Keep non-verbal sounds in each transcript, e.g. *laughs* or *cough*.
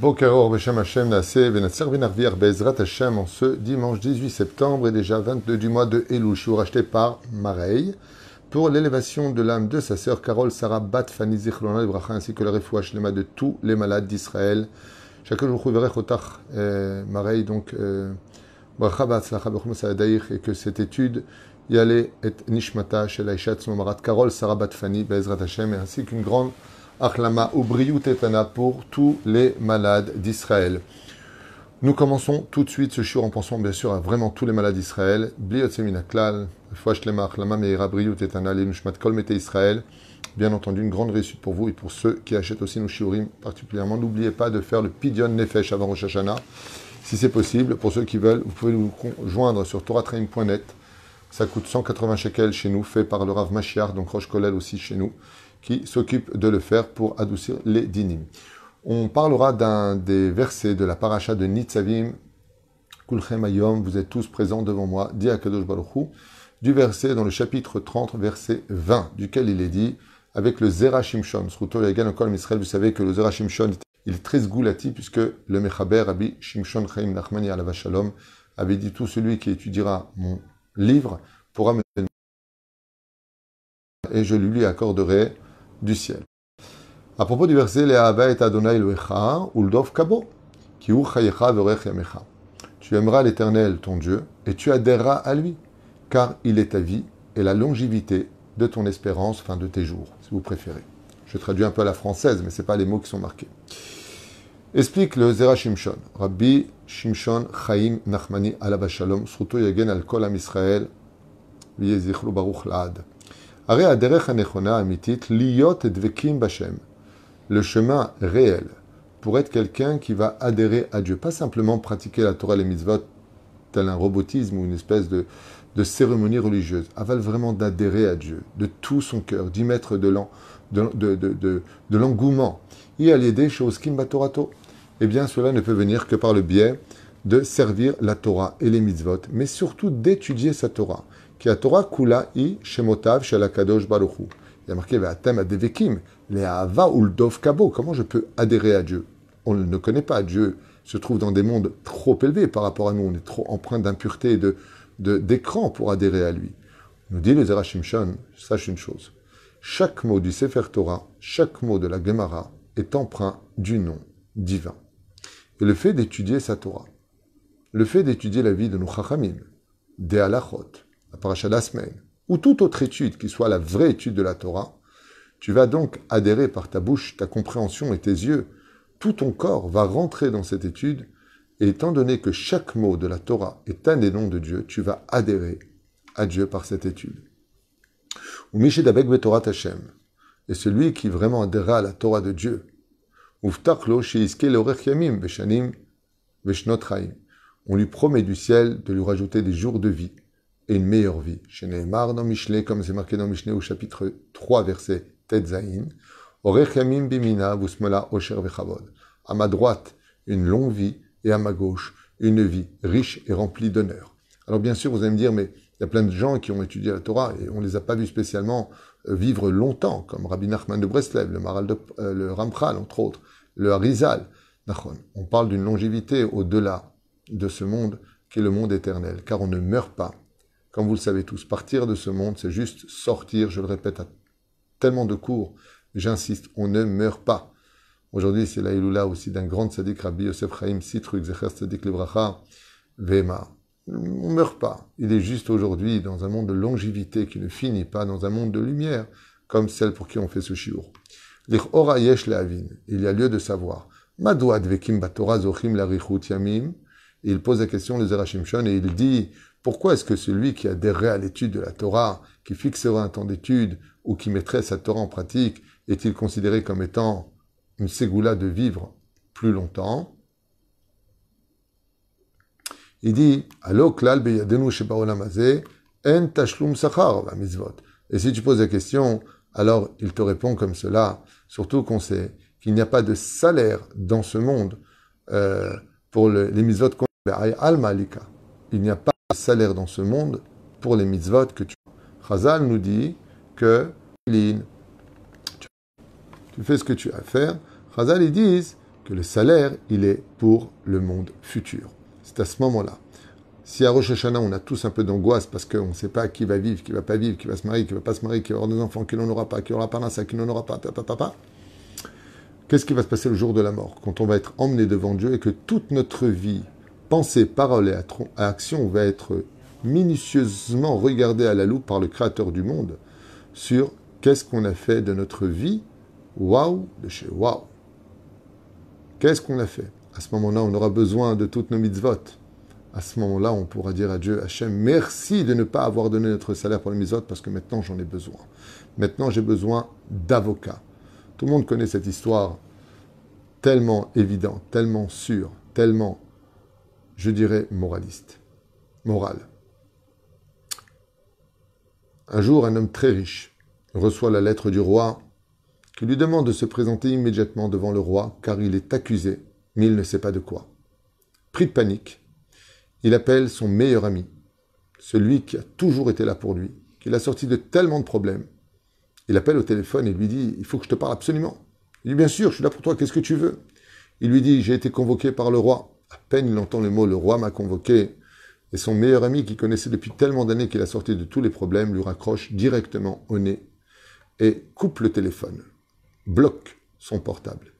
Bokeror Beshem Hashem Naseh Venatser Venarviar Bezrat Hashem en ce dimanche 18 septembre et déjà 22 du mois de Elul. Je racheté par Marei pour l'élévation de l'âme de sa sœur Carole Sarah Bat Fanny Zichlona Ibracha ainsi que le refouach lema de tous les malades d'Israël. Chacun jour verrez Chotach Marei donc euh, Bracha Bechum Saadaïr et que cette étude Yale et Nishmata Shel Aishat Marat Carole Sarah Bat Bezrat Hashem ainsi qu'une grande Achlama ou Tetana pour tous les malades d'Israël. Nous commençons tout de suite ce shiur en pensant bien sûr à vraiment tous les malades d'Israël. Israël. Bien entendu, une grande réussite pour vous et pour ceux qui achètent aussi nos shiurim particulièrement. N'oubliez pas de faire le Pidyon Nefesh avant Rosh. Si c'est possible, pour ceux qui veulent, vous pouvez nous joindre sur toratrain.net. Ça coûte 180 shekels chez nous, fait par le Rav Mashiach, donc Roche Kolel aussi chez nous qui s'occupe de le faire pour adoucir les dinim. On parlera d'un des versets de la paracha de Nitzavim, Kulchem Ayom, vous êtes tous présents devant moi, dit Akadosh Baruch du verset dans le chapitre 30, verset 20, duquel il est dit, avec le Zera Shimshon, Israël, vous savez que le Zera Shimshon, il est très zgoulati, puisque le Mechaber, Rabbi Shimshon Chaim Nachmani Alava Shalom, avait dit tout celui qui étudiera mon livre pourra me et je lui accorderai du ciel. À propos du verset, et Adonai Uldov Kabo, Tu aimeras l'Éternel, ton Dieu, et tu adhéreras à lui, car il est ta vie et la longévité de ton espérance, fin de tes jours, si vous préférez. Je traduis un peu à la française, mais ce pas les mots qui sont marqués. Explique le Zera Shimshon. Rabbi Shimshon Chaim Nachmani Alaba Shalom, Sruto Yagen al Kol Israël, Baruch Laad. Le chemin réel. Pour être quelqu'un qui va adhérer à Dieu, pas simplement pratiquer la Torah et les mitzvot tel un robotisme ou une espèce de, cérémonie religieuse, aval vraiment d'adhérer à Dieu de tout son cœur, d'y mettre de l'engouement. De, de, de, choses Torato. Eh bien, cela ne peut venir que par le biais de servir la Torah et les mitzvot, mais surtout d'étudier sa Torah qui a Torah kula i shemotav shel kadosh baruchu. Il y a marqué ve'atem uldov kabo. Comment je peux adhérer à Dieu On ne connaît pas. Dieu se trouve dans des mondes trop élevés par rapport à nous. On est trop empreint d'impureté et d'écran pour adhérer à lui. Nous dit le Zerachimshon, sache une chose. Chaque mot du Sefer Torah, chaque mot de la Gemara est empreint du nom divin. Et le fait d'étudier sa Torah, le fait d'étudier la vie de nos Chachamim, des la paracha la semaine, ou toute autre étude qui soit la vraie étude de la Torah, tu vas donc adhérer par ta bouche, ta compréhension et tes yeux, tout ton corps va rentrer dans cette étude, et étant donné que chaque mot de la Torah est un des noms de Dieu, tu vas adhérer à Dieu par cette étude. Ou Mishidabek Betorat Hashem, et celui qui vraiment adhérera à la Torah de Dieu, on lui promet du ciel de lui rajouter des jours de vie et une meilleure vie. Chez Neymar dans Michelet, comme c'est marqué dans Michelet au chapitre 3, verset Tetzaïn, bimina osher vechavod. À ma droite, une longue vie, et à ma gauche, une vie riche et remplie d'honneur. Alors bien sûr, vous allez me dire, mais il y a plein de gens qui ont étudié la Torah et on ne les a pas vus spécialement euh, vivre longtemps, comme Rabbi Nachman de Breslev, le, Maral de, euh, le Ramchal, entre autres, le Harizal. On parle d'une longévité au-delà de ce monde qui est le monde éternel, car on ne meurt pas comme vous le savez tous, partir de ce monde, c'est juste sortir, je le répète à tellement de cours, j'insiste, on ne meurt pas. Aujourd'hui, c'est la aussi d'un grand sadiq, Rabbi Yosef Chaim Sitruk, Zecher Sadiq Livracha, Vema. On ne meurt pas. Il est juste aujourd'hui dans un monde de longévité qui ne finit pas, dans un monde de lumière, comme celle pour qui on fait ce shiur. Il y a lieu de savoir. Il pose la question de Zerachimshon et il dit pourquoi est-ce que celui qui adhérerait à l'étude de la Torah, qui fixera un temps d'étude ou qui mettrait sa Torah en pratique, est-il considéré comme étant une ségoula de vivre plus longtemps? Il dit Et si tu poses la question, alors il te répond comme cela, surtout qu'on sait qu'il n'y a pas de salaire dans ce monde euh, pour les mitzvot al malika. Il n'y a pas salaire dans ce monde pour les mitzvot que tu Chazal nous dit que tu fais ce que tu as à faire. Chazal, ils disent que le salaire, il est pour le monde futur. C'est à ce moment-là. Si à Rosh Hashanah, on a tous un peu d'angoisse parce qu'on ne sait pas qui va vivre, qui va pas vivre, qui va se marier, qui va pas se marier, qui va avoir des enfants, qui n'en aura pas, qui aura pas ça, qui n'en aura pas, papa, qu'est-ce qui va se passer le jour de la mort? Quand on va être emmené devant Dieu et que toute notre vie, pensée, parole et action va être minutieusement regardée à la loupe par le Créateur du monde sur qu'est-ce qu'on a fait de notre vie, waouh, de chez waouh. Qu'est-ce qu'on a fait? À ce moment-là, on aura besoin de toutes nos mitzvot à ce moment-là, on pourra dire à Dieu, Hachem, merci de ne pas avoir donné notre salaire pour les misotes parce que maintenant j'en ai besoin. Maintenant j'ai besoin d'avocats. Tout le monde connaît cette histoire tellement évidente, tellement sûre, tellement, je dirais, moraliste, moral. Un jour, un homme très riche reçoit la lettre du roi qui lui demande de se présenter immédiatement devant le roi car il est accusé, mais il ne sait pas de quoi. Pris de panique, il appelle son meilleur ami, celui qui a toujours été là pour lui, qui l'a sorti de tellement de problèmes. Il appelle au téléphone et lui dit Il faut que je te parle absolument. Il dit Bien sûr, je suis là pour toi, qu'est-ce que tu veux? Il lui dit J'ai été convoqué par le roi. À peine il entend le mot Le roi m'a convoqué. Et son meilleur ami, qui connaissait depuis tellement d'années qu'il a sorti de tous les problèmes, lui raccroche directement au nez et coupe le téléphone, bloque son portable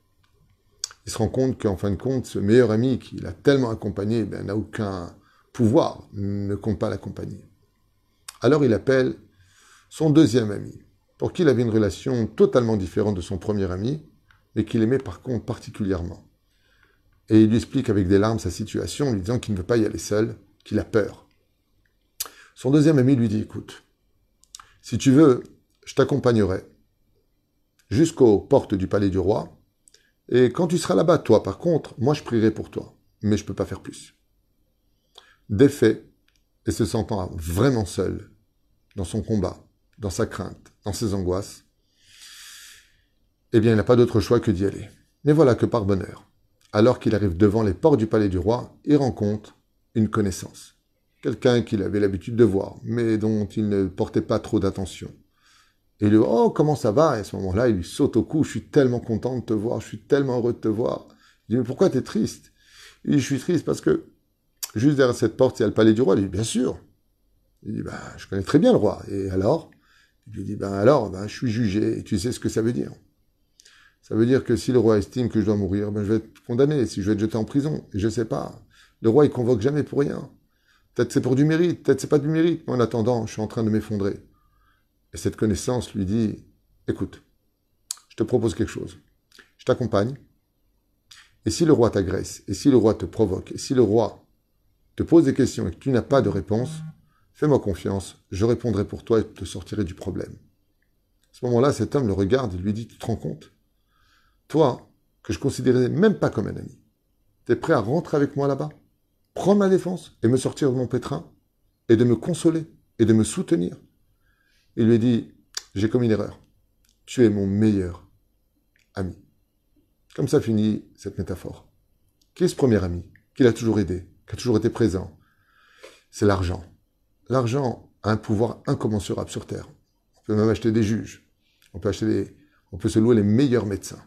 il se rend compte qu'en fin de compte, ce meilleur ami qu'il a tellement accompagné ben, n'a aucun pouvoir, ne compte pas l'accompagner. Alors il appelle son deuxième ami, pour qui il avait une relation totalement différente de son premier ami, mais qu'il aimait par contre particulièrement. Et il lui explique avec des larmes sa situation, lui disant qu'il ne veut pas y aller seul, qu'il a peur. Son deuxième ami lui dit, écoute, si tu veux, je t'accompagnerai jusqu'aux portes du palais du roi, et quand tu seras là-bas, toi, par contre, moi, je prierai pour toi. Mais je ne peux pas faire plus. Défait, et se sentant vraiment seul, dans son combat, dans sa crainte, dans ses angoisses, eh bien, il n'a pas d'autre choix que d'y aller. Mais voilà que par bonheur, alors qu'il arrive devant les portes du palais du roi, il rencontre une connaissance. Quelqu'un qu'il avait l'habitude de voir, mais dont il ne portait pas trop d'attention. Et il lui dit, oh, comment ça va? Et à ce moment-là, il lui saute au cou, je suis tellement content de te voir, je suis tellement heureux de te voir. Il dit, mais pourquoi tu es triste? Il dit, je suis triste parce que juste derrière cette porte, il y a le palais du roi. Il dit, bien sûr. Il dit, bah, je connais très bien le roi. Et alors? Il lui dit, ben alors, ben, je suis jugé, et tu sais ce que ça veut dire? Ça veut dire que si le roi estime que je dois mourir, ben, je vais être condamné, si je vais être jeté en prison. Et je sais pas. Le roi, il convoque jamais pour rien. Peut-être c'est pour du mérite, peut-être c'est pas du mérite. Mais en attendant, je suis en train de m'effondrer. Et cette connaissance lui dit, écoute, je te propose quelque chose. Je t'accompagne. Et si le roi t'agresse, et si le roi te provoque, et si le roi te pose des questions et que tu n'as pas de réponse, fais-moi confiance, je répondrai pour toi et te sortirai du problème. À ce moment-là, cet homme le regarde et lui dit, tu te rends compte? Toi, que je considérais même pas comme un ami, tu es prêt à rentrer avec moi là-bas, prendre ma défense et me sortir de mon pétrin, et de me consoler et de me soutenir? Il lui dit, j'ai commis une erreur. Tu es mon meilleur ami. Comme ça finit cette métaphore. Qui est ce premier ami Qui l'a toujours aidé Qui a toujours été présent? C'est l'argent. L'argent a un pouvoir incommensurable sur Terre. On peut même acheter des juges. On peut, acheter on peut se louer les meilleurs médecins.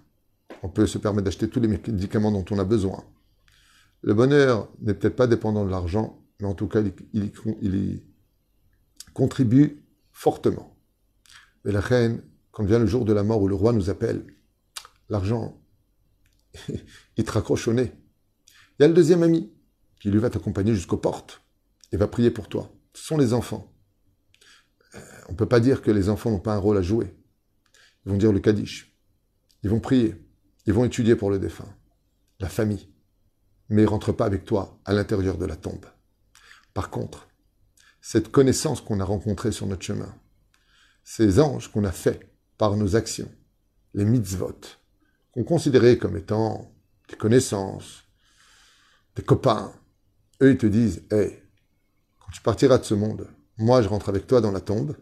On peut se permettre d'acheter tous les médicaments dont on a besoin. Le bonheur n'est peut-être pas dépendant de l'argent, mais en tout cas, il, y contribue fortement. Mais la reine, quand vient le jour de la mort où le roi nous appelle, l'argent, *laughs* il te raccroche au nez. Il y a le deuxième ami qui lui va t'accompagner jusqu'aux portes et va prier pour toi. Ce sont les enfants. Euh, on ne peut pas dire que les enfants n'ont pas un rôle à jouer. Ils vont dire le Kaddish. Ils vont prier. Ils vont étudier pour le défunt. La famille. Mais ils ne rentrent pas avec toi à l'intérieur de la tombe. Par contre, cette connaissance qu'on a rencontrée sur notre chemin, ces anges qu'on a faits par nos actions, les mitzvot, qu'on considérait comme étant des connaissances, des copains, eux ils te disent, hé, quand tu partiras de ce monde, moi je rentre avec toi dans la tombe,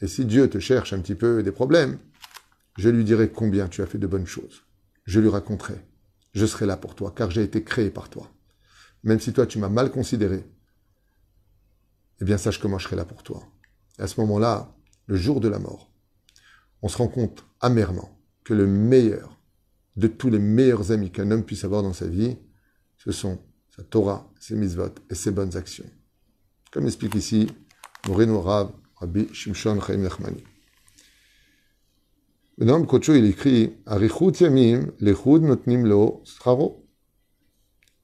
et si Dieu te cherche un petit peu des problèmes, je lui dirai combien tu as fait de bonnes choses. Je lui raconterai. Je serai là pour toi, car j'ai été créé par toi. Même si toi tu m'as mal considéré, eh bien sache que moi je serai là pour toi. Et à ce moment-là, le jour de la mort, on se rend compte amèrement que le meilleur de tous les meilleurs amis qu'un homme puisse avoir dans sa vie, ce sont sa Torah, ses mitzvot et ses bonnes actions. Comme explique ici Moreno Rav, Rabbi Shimshon Chaim Nachmani. Maintenant, Kocho, il écrit Yamim, notnim lo.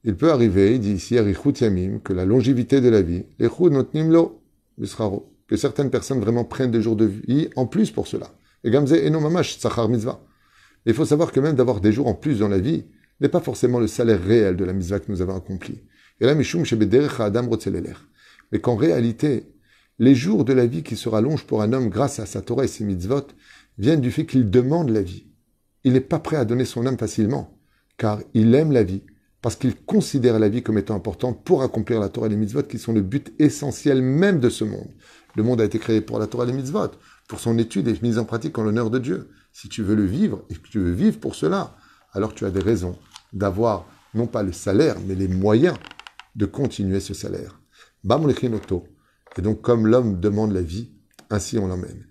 Il peut arriver, il dit ici Arichut Yamim, que la longévité de la vie, lechud notnim lo straro. Que certaines personnes vraiment prennent des jours de vie en plus pour cela. Et Gamze eno mamash tzachar mitzvah. Il faut savoir que même d'avoir des jours en plus dans la vie n'est pas forcément le salaire réel de la mitzvah que nous avons accomplie. Et là, Mishum Adam Mais qu'en réalité, les jours de la vie qui se rallongent pour un homme grâce à sa Torah et ses mitzvot viennent du fait qu'il demande la vie. Il n'est pas prêt à donner son âme facilement, car il aime la vie, parce qu'il considère la vie comme étant importante pour accomplir la Torah et les mitzvot qui sont le but essentiel même de ce monde. Le monde a été créé pour la Torah et les mitzvot, pour son étude et mise en pratique en l'honneur de Dieu. Si tu veux le vivre et que tu veux vivre pour cela, alors tu as des raisons d'avoir non pas le salaire, mais les moyens de continuer ce salaire. Et donc, comme l'homme demande la vie, ainsi on l'emmène.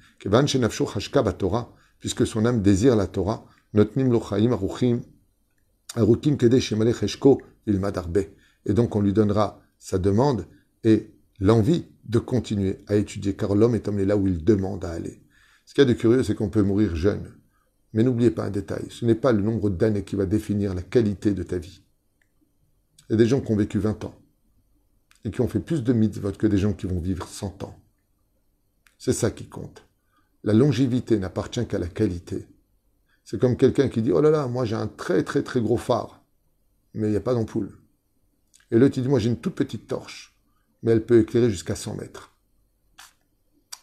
Puisque son âme désire la Torah, et donc on lui donnera sa demande et l'envie de continuer à étudier, car l'homme est emmené là où il demande à aller. Ce qu'il y a de curieux, c'est qu'on peut mourir jeune. Mais n'oubliez pas un détail, ce n'est pas le nombre d'années qui va définir la qualité de ta vie. Il y a des gens qui ont vécu 20 ans et qui ont fait plus de mitzvot que des gens qui vont vivre 100 ans. C'est ça qui compte. La longévité n'appartient qu'à la qualité. C'est comme quelqu'un qui dit Oh là là, moi j'ai un très très très gros phare, mais il n'y a pas d'ampoule. Et l'autre dit Moi j'ai une toute petite torche, mais elle peut éclairer jusqu'à 100 mètres.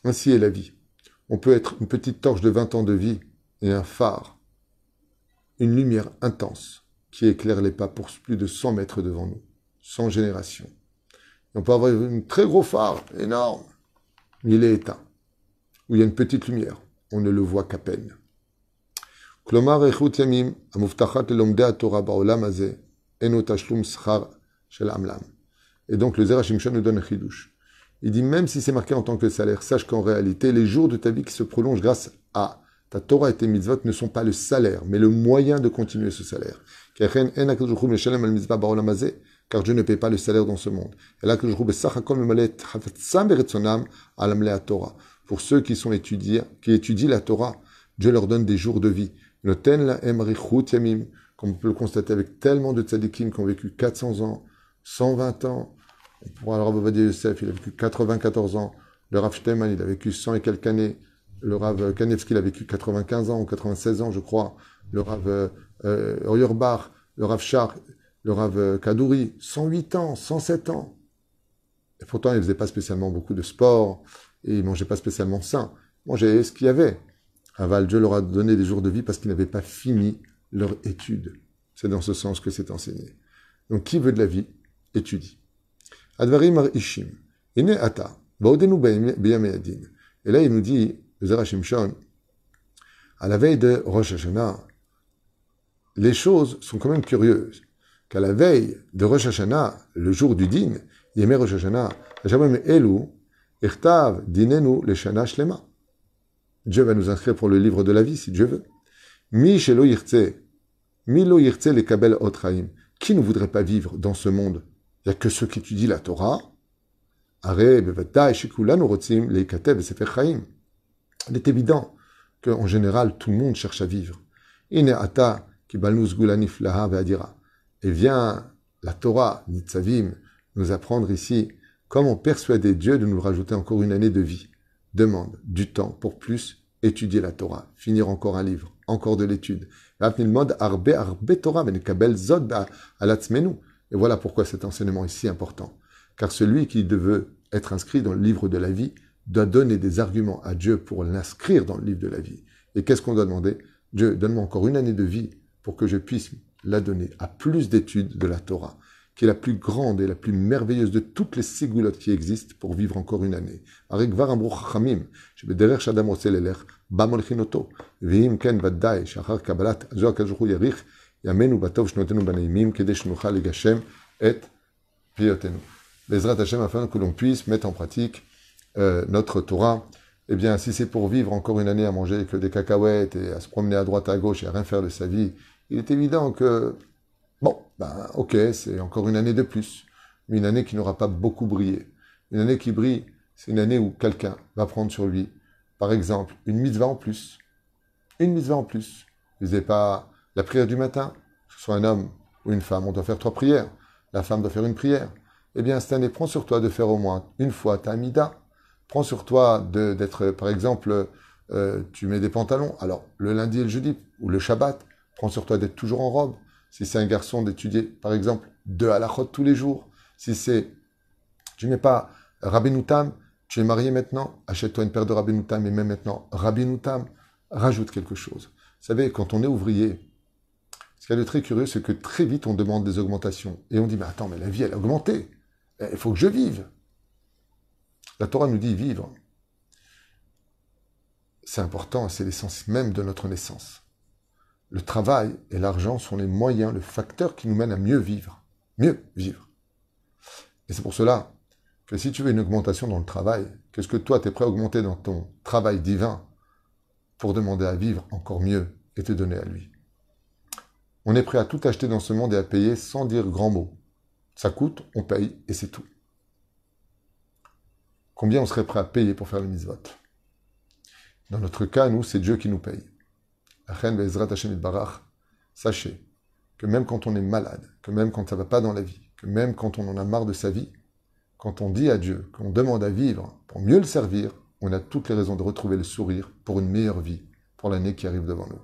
Ainsi est la vie. On peut être une petite torche de 20 ans de vie et un phare, une lumière intense qui éclaire les pas pour plus de 100 mètres devant nous, 100 générations. on peut avoir un très gros phare, énorme, mais il est éteint, où il y a une petite lumière, on ne le voit qu'à peine. Et donc le Zerachimshon nous donne un chidouche. Il dit même si c'est marqué en tant que salaire, sache qu'en réalité, les jours de ta vie qui se prolongent grâce à ta Torah et tes mitzvot ne sont pas le salaire, mais le moyen de continuer ce salaire. Car Dieu ne paie pas le salaire dans ce monde. Pour ceux qui sont étudiés, qui étudient la Torah, Dieu leur donne des jours de vie. Comme on peut le constater avec tellement de tzadikim qui ont vécu 400 ans, 120 ans, pour le Rav Yosef, il a vécu 94 ans. Le Rav Shteman, il a vécu 100 et quelques années. Le Rav Kanevski, il a vécu 95 ans ou 96 ans, je crois. Le Rav euh, le Rav Shar, le Rav Kadouri, 108 ans, 107 ans. Et pourtant, il ne faisait pas spécialement beaucoup de sport et il mangeait pas spécialement sain. Il mangeait ce qu'il y avait. Aval, Dieu leur a donné des jours de vie parce qu'ils n'avaient pas fini leur étude. C'est dans ce sens que c'est enseigné. Donc, qui veut de la vie, étudie. Advarim Ishim. Ine ata. Et là, il nous dit, Shimshon, à la veille de Rosh Hashanah, les choses sont quand même curieuses. Qu'à la veille de Rosh Hashanah, le jour du din, Yemé Rosh Hashanah, Elu, Irtav Dinenu Leshana Shlema. Dieu va nous inscrire pour le livre de la vie, si Dieu veut. Mi Shelo Yirtze, Mi Lo Yirtze le Kabel Otraim. Qui ne voudrait pas vivre dans ce monde? Il n'y a que ceux qui étudient la Torah. Il est évident qu'en général, tout le monde cherche à vivre. Et vient la Torah, Nitzavim, nous apprendre ici comment persuader Dieu de nous rajouter encore une année de vie. Demande du temps pour plus étudier la Torah, finir encore un livre, encore de l'étude. Et voilà pourquoi cet enseignement est si important. Car celui qui veut être inscrit dans le livre de la vie doit donner des arguments à Dieu pour l'inscrire dans le livre de la vie. Et qu'est-ce qu'on doit demander? Dieu, donne-moi encore une année de vie pour que je puisse la donner à plus d'études de la Torah, qui est la plus grande et la plus merveilleuse de toutes les sigoulottes qui existent pour vivre encore une année. ימינו בטוב שנותינו בנעימים, כדי שנוכל לגשם את piotenu. Bezrat Hashem, afin que l'on puisse mettre en pratique euh, notre Torah. Eh bien, si c'est pour vivre encore une année à manger que des cacahuètes et à se promener à droite à gauche et à rien faire de sa vie, il est évident que, bon, ben, ok, c'est encore une année de plus, mais une année qui n'aura pas beaucoup brillé. Une année qui brille, c'est une année où quelqu'un va prendre sur lui, par exemple, une mitzvah en plus. Une mitzvah en plus. N'avez pas la prière du matin, que ce soit un homme ou une femme, on doit faire trois prières. La femme doit faire une prière. Eh bien, cette année, prends sur toi de faire au moins une fois ta mida. Prends sur toi d'être, par exemple, euh, tu mets des pantalons. Alors, le lundi et le jeudi, ou le Shabbat, prends sur toi d'être toujours en robe. Si c'est un garçon, d'étudier, par exemple, deux halachot tous les jours. Si c'est, tu mets pas Rabinoutam, tu es marié maintenant, achète-toi une paire de Rabinoutam et même maintenant Rabinoutam, rajoute quelque chose. Vous savez, quand on est ouvrier, ce qui est très curieux, c'est que très vite on demande des augmentations. Et on dit, mais attends, mais la vie, elle a augmenté. Il faut que je vive. La Torah nous dit vivre. C'est important, c'est l'essence même de notre naissance. Le travail et l'argent sont les moyens, le facteur qui nous mène à mieux vivre. Mieux vivre. Et c'est pour cela que si tu veux une augmentation dans le travail, qu'est-ce que toi, tu es prêt à augmenter dans ton travail divin pour demander à vivre encore mieux et te donner à lui? On est prêt à tout acheter dans ce monde et à payer sans dire grand mot. Ça coûte, on paye et c'est tout. Combien on serait prêt à payer pour faire le mitzvot? Dans notre cas, nous, c'est Dieu qui nous paye. Sachez que même quand on est malade, que même quand ça va pas dans la vie, que même quand on en a marre de sa vie, quand on dit à Dieu, qu'on demande à vivre pour mieux le servir, on a toutes les raisons de retrouver le sourire pour une meilleure vie, pour l'année qui arrive devant nous.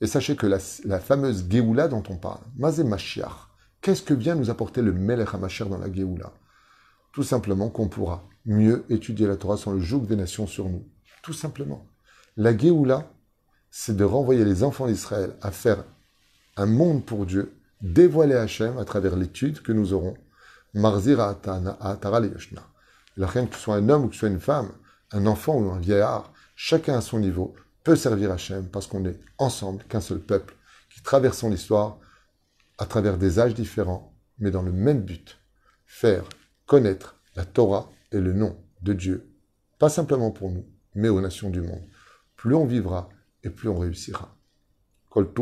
Et sachez que la, fameuse Géoula dont on parle, Mazé Qu'est-ce que vient nous apporter le Melech HaMashiach dans la Géoula? Tout simplement qu'on pourra mieux étudier la Torah sans le joug des nations sur nous. Tout simplement. La Géoula, c'est de renvoyer les enfants d'Israël à faire un monde pour Dieu, dévoiler Hachem à travers l'étude que nous aurons. Marzira Atara Yashna. La que ce soit un homme ou que ce soit une femme, un enfant ou un vieillard, chacun à son niveau peut servir Hachem parce qu'on est ensemble, qu'un seul peuple, qui traversons l'histoire à travers des âges différents, mais dans le même but, faire connaître la Torah et le nom de Dieu, pas simplement pour nous, mais aux nations du monde. Plus on vivra et plus on réussira. Kol